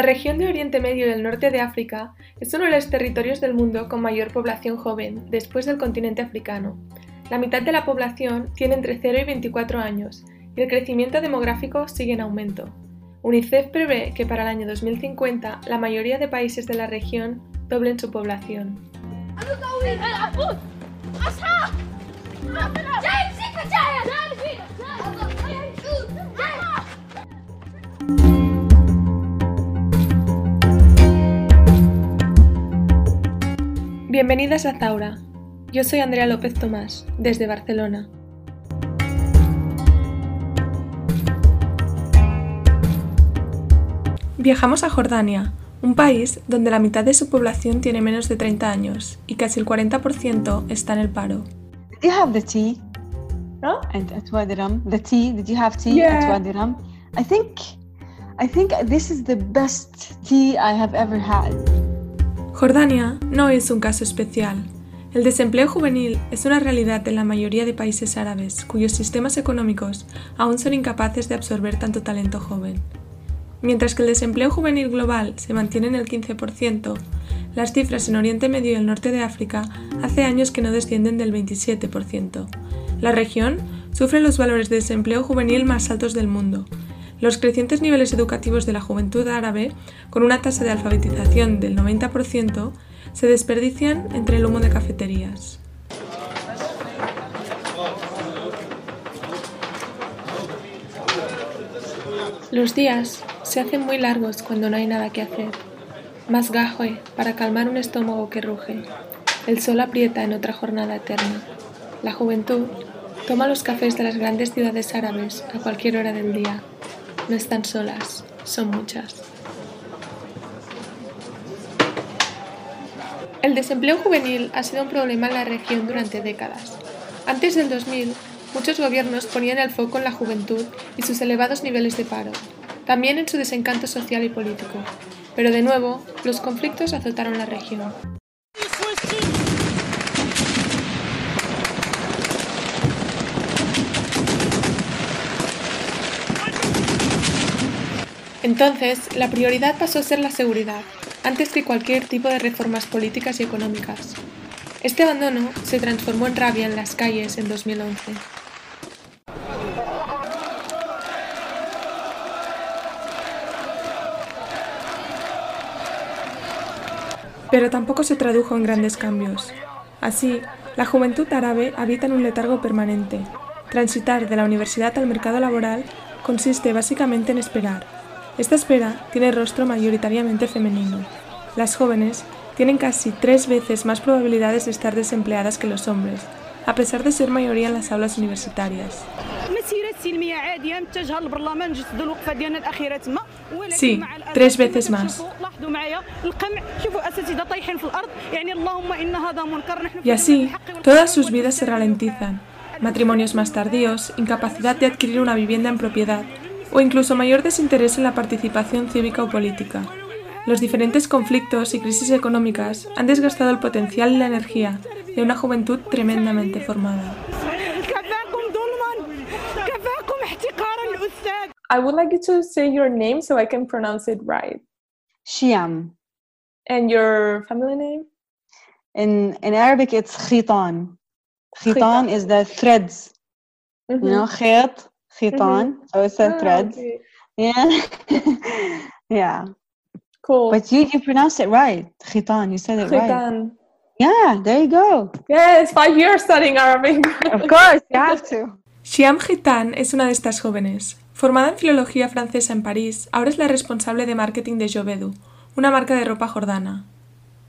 La región de Oriente Medio y del norte de África es uno de los territorios del mundo con mayor población joven, después del continente africano. La mitad de la población tiene entre 0 y 24 años, y el crecimiento demográfico sigue en aumento. UNICEF prevé que para el año 2050 la mayoría de países de la región doblen su población. Bienvenidas a Zaura. Yo soy Andrea López Tomás, desde Barcelona. Viajamos a Jordania, un país donde la mitad de su población tiene menos de 30 años y casi el 40% está en el paro. Did you have the tea? ¿No? And at Wadiram, the tea. Did you have tea Yeah. at Wadiram? I think, I think this is the best tea I have ever had. Jordania no es un caso especial. El desempleo juvenil es una realidad en la mayoría de países árabes cuyos sistemas económicos aún son incapaces de absorber tanto talento joven. Mientras que el desempleo juvenil global se mantiene en el 15%, las cifras en Oriente Medio y el norte de África hace años que no descienden del 27%. La región sufre los valores de desempleo juvenil más altos del mundo. Los crecientes niveles educativos de la juventud árabe, con una tasa de alfabetización del 90%, se desperdician entre el humo de cafeterías. Los días se hacen muy largos cuando no hay nada que hacer. Más gaje para calmar un estómago que ruge. El sol aprieta en otra jornada eterna. La juventud toma los cafés de las grandes ciudades árabes a cualquier hora del día. No están solas, son muchas. El desempleo juvenil ha sido un problema en la región durante décadas. Antes del 2000, muchos gobiernos ponían el foco en la juventud y sus elevados niveles de paro, también en su desencanto social y político. Pero de nuevo, los conflictos azotaron la región. Entonces, la prioridad pasó a ser la seguridad, antes que cualquier tipo de reformas políticas y económicas. Este abandono se transformó en rabia en las calles en 2011. Pero tampoco se tradujo en grandes cambios. Así, la juventud árabe habita en un letargo permanente. Transitar de la universidad al mercado laboral consiste básicamente en esperar. Esta espera tiene rostro mayoritariamente femenino. Las jóvenes tienen casi tres veces más probabilidades de estar desempleadas que los hombres, a pesar de ser mayoría en las aulas universitarias. Sí, tres veces más. Y así, todas sus vidas se ralentizan. Matrimonios más tardíos, incapacidad de adquirir una vivienda en propiedad, o incluso mayor desinterés en la participación cívica o política. Los diferentes conflictos y crisis económicas han desgastado el potencial y la energía de una juventud tremendamente formada. I would like you to say your name so I can pronounce it right. Shiam. And your family name? In in Arabic it's khitan. Khitan is the threads. Mm -hmm. You know, mm-hmm. khit khitan. So it's the Ah, threads. okay. Yeah. yeah. Cool. But you you pronounced it right. Khitan. You said it right. Khitan. Yeah. There you go. Yes, five years studying Arabic. Of course, you have to. Xiam Gitan es una de estas jóvenes. Formada en filología francesa en París, ahora es la responsable de marketing de Jovedu, una marca de ropa jordana.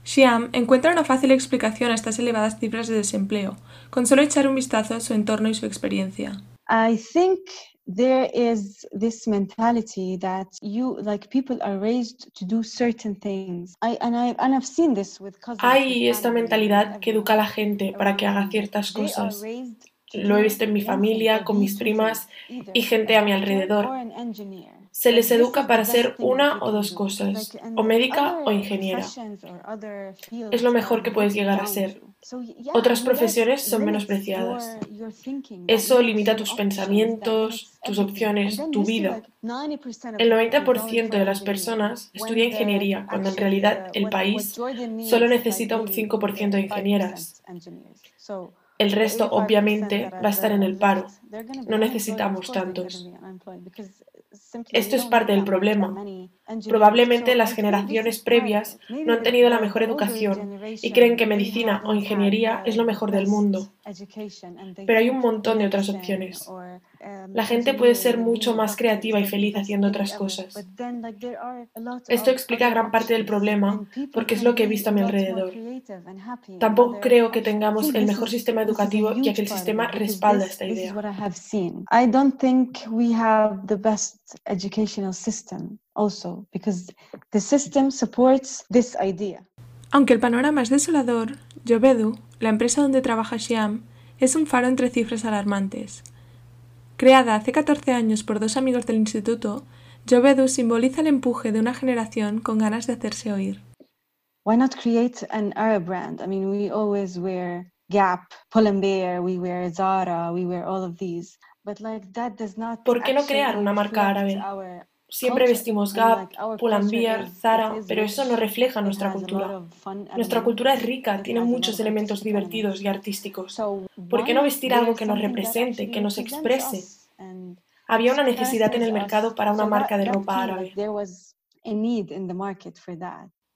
Xiam encuentra una fácil explicación a estas elevadas cifras de desempleo, con solo echar un vistazo a su entorno y su experiencia. I think there is this mentality that you like people are raised to do certain things. I and I and I've seen this with cousins. Hay esta mentalidad que educa a la gente para que haga ciertas cosas. Lo he visto en mi familia, con mis primas y gente a mi alrededor. se les educa para ser una o dos cosas, o médica o ingeniera. Es lo mejor que puedes llegar a ser. Otras profesiones son menospreciadas. Eso limita tus pensamientos, tus opciones, tu vida. El 90% de las personas estudia ingeniería, cuando en realidad el país solo necesita un 5% de ingenieras. El resto, obviamente, va a estar en el paro. No necesitamos tantos. Esto es parte del problema. Probablemente las generaciones previas no han tenido la mejor educación y creen que medicina o ingeniería es lo mejor del mundo. Pero hay un montón de otras opciones. La gente puede ser mucho más creativa y feliz haciendo otras cosas. Esto explica gran parte del problema porque es lo que he visto a mi alrededor. Tampoco creo que tengamos el mejor sistema educativo ya que el sistema respalda esta idea. I don't think we have the best educational system also because the system supports this idea. Aunque el panorama es desolador, Jovedu, la empresa donde trabaja Shyam, es un faro entre cifras alarmantes. Creada hace 14 años por dos amigos del instituto, Jovedu simboliza el empuje de una generación con ganas de hacerse oír. Why not create an Arab brand? I mean, we always wear Gap, Pull&Bear, we wear Zara, we wear all of these. But like that does not ¿Por qué no crear una marca árabe? Siempre vestimos Gap, Pull&Bear, Zara, pero eso no refleja nuestra cultura. Nuestra cultura es rica, tiene muchos elementos divertidos y artísticos. ¿Por qué no vestir algo que nos represente, que nos exprese? Había una necesidad en el mercado para una marca de ropa árabe.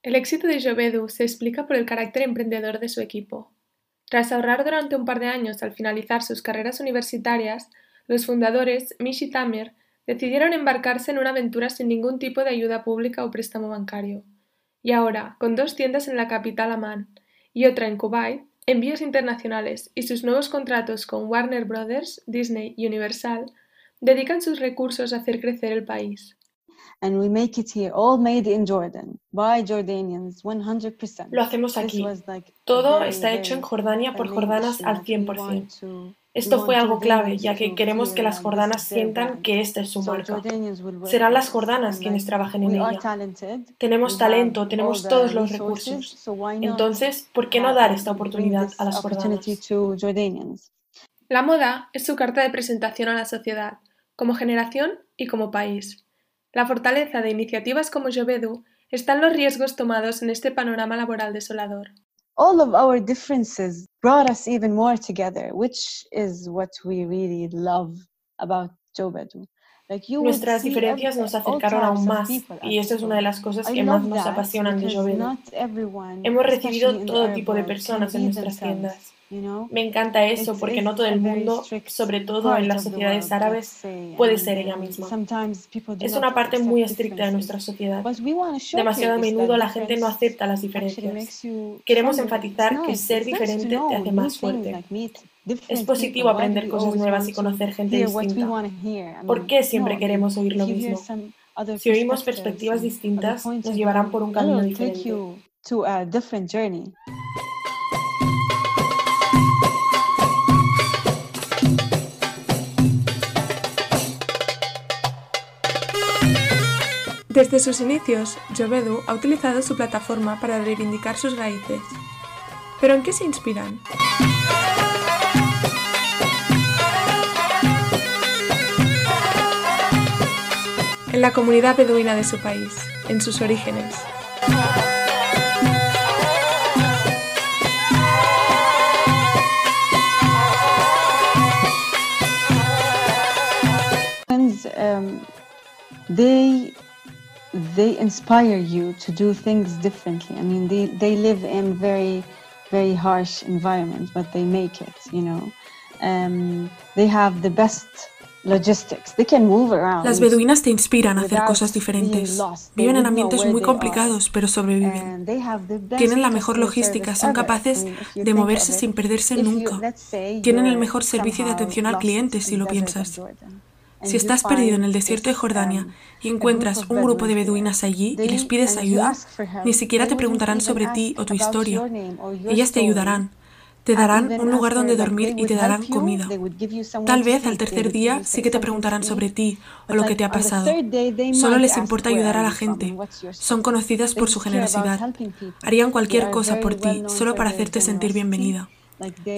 El éxito de Jovedu se explica por el carácter emprendedor de su equipo. Tras ahorrar durante un par de años al finalizar sus carreras universitarias, los fundadores, Mish y Tamer, decidieron embarcarse en una aventura sin ningún tipo de ayuda pública o préstamo bancario. Y ahora, con dos tiendas en la capital Amán y otra en Kuwait, envíos internacionales y sus nuevos contratos con Warner Brothers, Disney y Universal, dedican sus recursos a hacer crecer el país. Lo hacemos aquí. Todo está hecho en Jordania por jordanas al 100%. Esto fue algo clave, ya que queremos que las jordanas sientan que esta es su marca. Serán las jordanas quienes trabajen en ella. Tenemos talento, tenemos todos los recursos. Entonces, ¿por qué no dar esta oportunidad a las jordanas? La moda es su carta de presentación a la sociedad, como generación y como país. La fortaleza de iniciativas como Jovedu está en los riesgos tomados en este panorama laboral desolador. All of our differences brought us even more together, which is what we really love about Jobedu. Nuestras diferencias nos acercaron aún más y eso es una de las cosas que más nos apasionan de Jovedu. Hemos recibido todo tipo de personas en nuestras tiendas me encanta eso porque no todo el mundo, sobre todo en las sociedades árabes, puede ser ella misma. Es una parte muy estricta de nuestra sociedad. Demasiado a menudo la gente no acepta las diferencias. Queremos enfatizar que ser diferente te hace más fuerte. Es positivo aprender cosas nuevas y conocer gente distinta. ¿Por qué siempre queremos oír lo mismo? Si oímos perspectivas distintas, nos llevarán por un camino diferente. Desde sus inicios, Jovedu ha utilizado su plataforma para reivindicar sus raíces. ¿Pero en qué se inspiran? En la comunidad beduina de su país, en sus orígenes. Um, inspire you to do things differently. I mean, they, they live in very, very harsh environments, but they make it, you know. Um, they have the best logistics. They can move around Las beduinas te inspiran a hacer cosas diferentes. Viven en ambientes muy complicados, pero sobreviven. Tienen la mejor logística, son capaces de moverse sin perderse nunca. Tienen el mejor servicio de atención al cliente, si lo piensas. Si estás perdido en el desierto de Jordania y encuentras un grupo de beduinas allí y les pides ayuda, ni siquiera te preguntarán sobre ti o tu historia. Ellas te ayudarán. Te darán un lugar donde dormir y te darán comida. Tal vez al tercer día sí que te preguntarán sobre ti o lo que te ha pasado. Solo les importa ayudar a la gente. Son conocidas por su generosidad. Harían cualquier cosa por ti, solo para hacerte sentir bienvenida.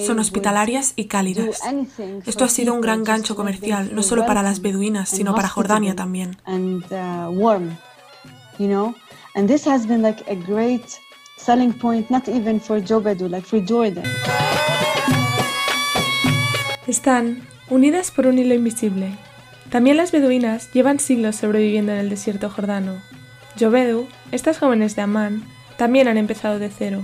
Son hospitalarias y cálidas. Esto ha sido un gran gancho comercial, no solo para las beduinas, sino para Jordania también. selling point, not even for Jobedu, like for Jordan. Están unidas por un hilo invisible. También las beduinas llevan siglos sobreviviendo en el desierto jordano. Jobedu, estas jóvenes de Amán, también han empezado de cero.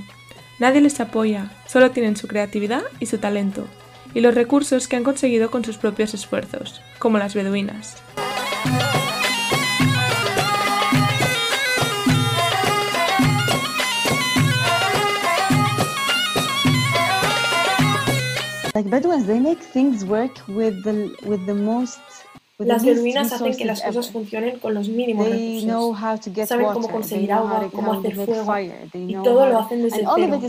Nadie les apoya, solo tienen su creatividad y su talento, y los recursos que han conseguido con sus propios esfuerzos, como las beduinas. Like Bedouins, they make things work with the with the most Las beduinas hacen que las cosas funcionen con los mínimos recursos. Saben cómo conseguir agua, cómo hacer fuego, y todo lo hacen desde cero.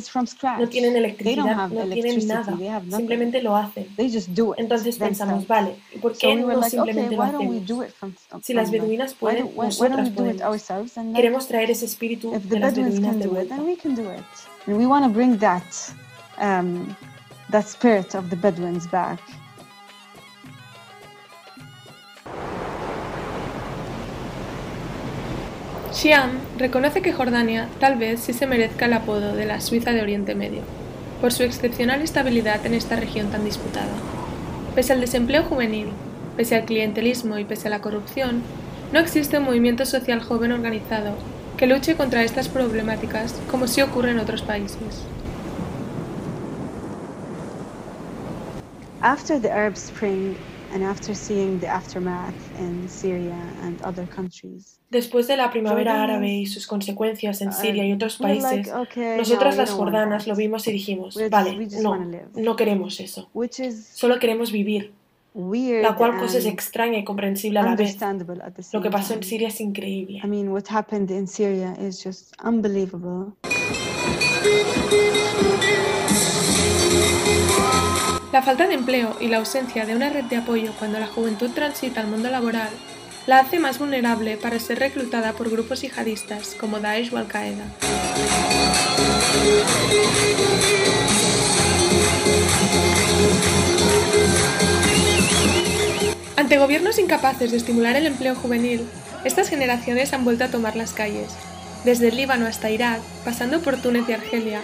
No tienen electricidad, no tienen nada, simplemente lo hacen. Entonces pensamos, vale, ¿y por qué no simplemente lo hacemos? Si las beduinas pueden, nosotras podemos. Queremos traer ese espíritu de las beduinas de vuelta. that spirit of the Bedouins back. Xi'an reconoce que Jordania tal vez sí se merezca el apodo de la Suiza de Oriente Medio, por su excepcional estabilidad en esta región tan disputada. Pese al desempleo juvenil, pese al clientelismo y pese a la corrupción, no existe un movimiento social joven organizado que luche contra estas problemáticas como sí ocurre en otros países. after the Arab Spring and after seeing the aftermath in Syria and other countries. Después de la primavera árabe y sus consecuencias en Siria y otros países, nosotras las jordanas lo vimos y dijimos, vale, no, no queremos eso. Solo queremos vivir. La cual cosa es extraña y comprensible a la vez. Lo que pasó en Siria es increíble. La falta de empleo y la ausencia de una red de apoyo cuando la juventud transita al mundo laboral la hace más vulnerable para ser reclutada por grupos yihadistas como Daesh o Al-Qaeda. Ante gobiernos incapaces de estimular el empleo juvenil, estas generaciones han vuelto a tomar las calles. Desde el Líbano hasta Irak, pasando por Túnez y Argelia,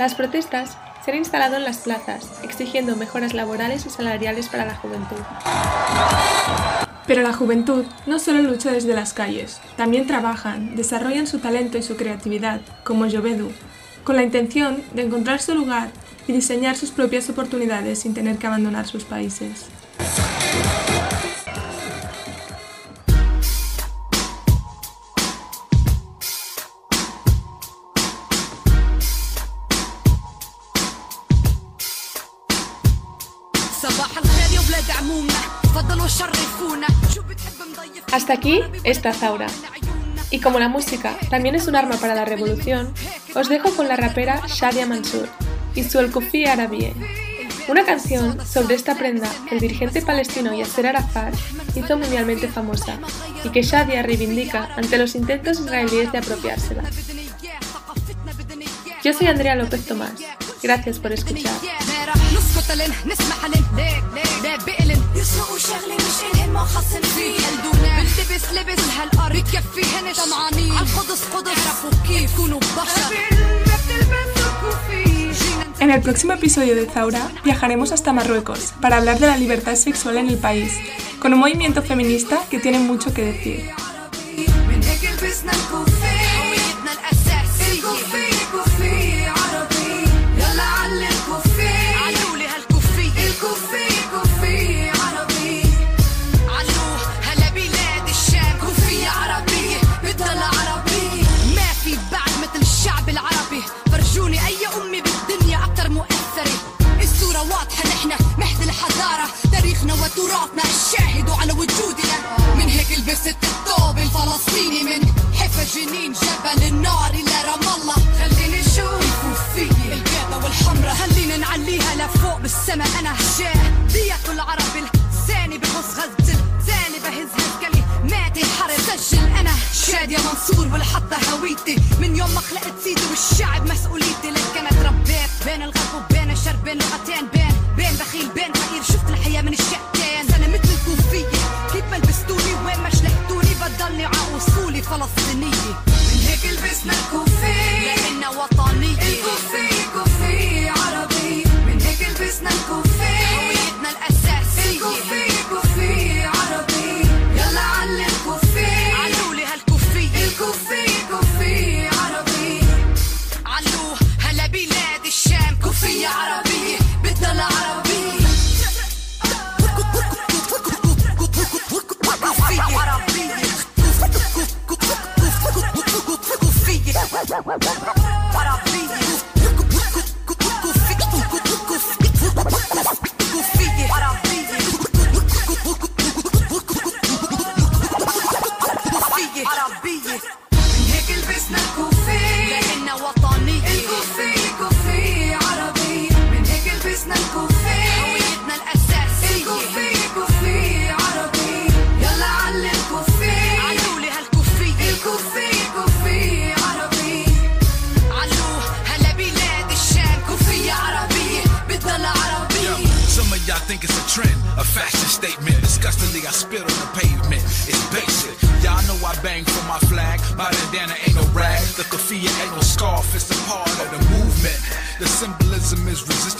las protestas se instalado en las plazas, exigiendo mejoras laborales y salariales para la juventud. Pero la juventud no solo lucha desde las calles, también trabajan, desarrollan su talento y su creatividad, como Jovedu, con la intención de encontrar su lugar y diseñar sus propias oportunidades sin tener que abandonar sus países. Hasta aquí esta Zaura. Y como la música también es un arma para la revolución, os dejo con la rapera Shadia Mansour y su El Kofi Arabie, una canción sobre esta prenda el dirigente palestino Yasser Arafat hizo mundialmente famosa y que Shadia reivindica ante los intentos israelíes de apropiársela. Yo soy Andrea López Tomás. Gracias por escuchar. En el próximo episodio de Zaura viajaremos hasta Marruecos para hablar de la libertad sexual en el país, con un movimiento feminista que tiene mucho que decir. was shy mess. myself.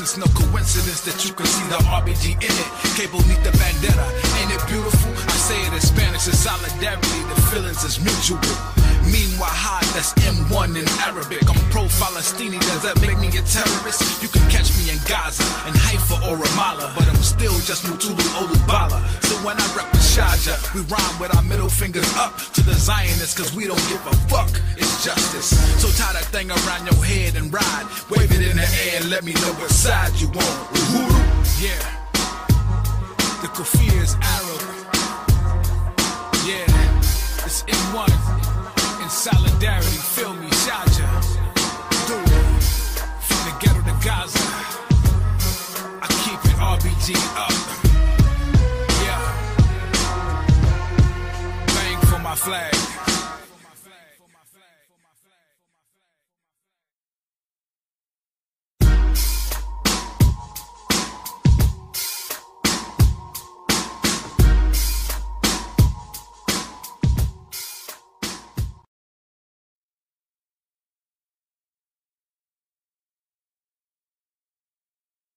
Resistance. No coincidence that you can see the RBG in it. Cable need the bandana. Ain't it beautiful? I say it in Spanish. It's solidarity. The feelings is mutual. Meanwhile, that's M1 in Arabic. I'm pro-Falastini, does that make me a terrorist? You can catch me in Gaza, in Haifa or Ramallah, but I'm still just Mutulu Olubala. So when I rep with Shaja, we rhyme with our middle fingers up to the Zionists, cause we don't give a fuck. It's justice. So tie that thing around your head and ride. Wave it in the air and let me know what side you on. Uhuru? Yeah. The kafir is Arab. Yeah. It's M1 in solidarity. Feel me,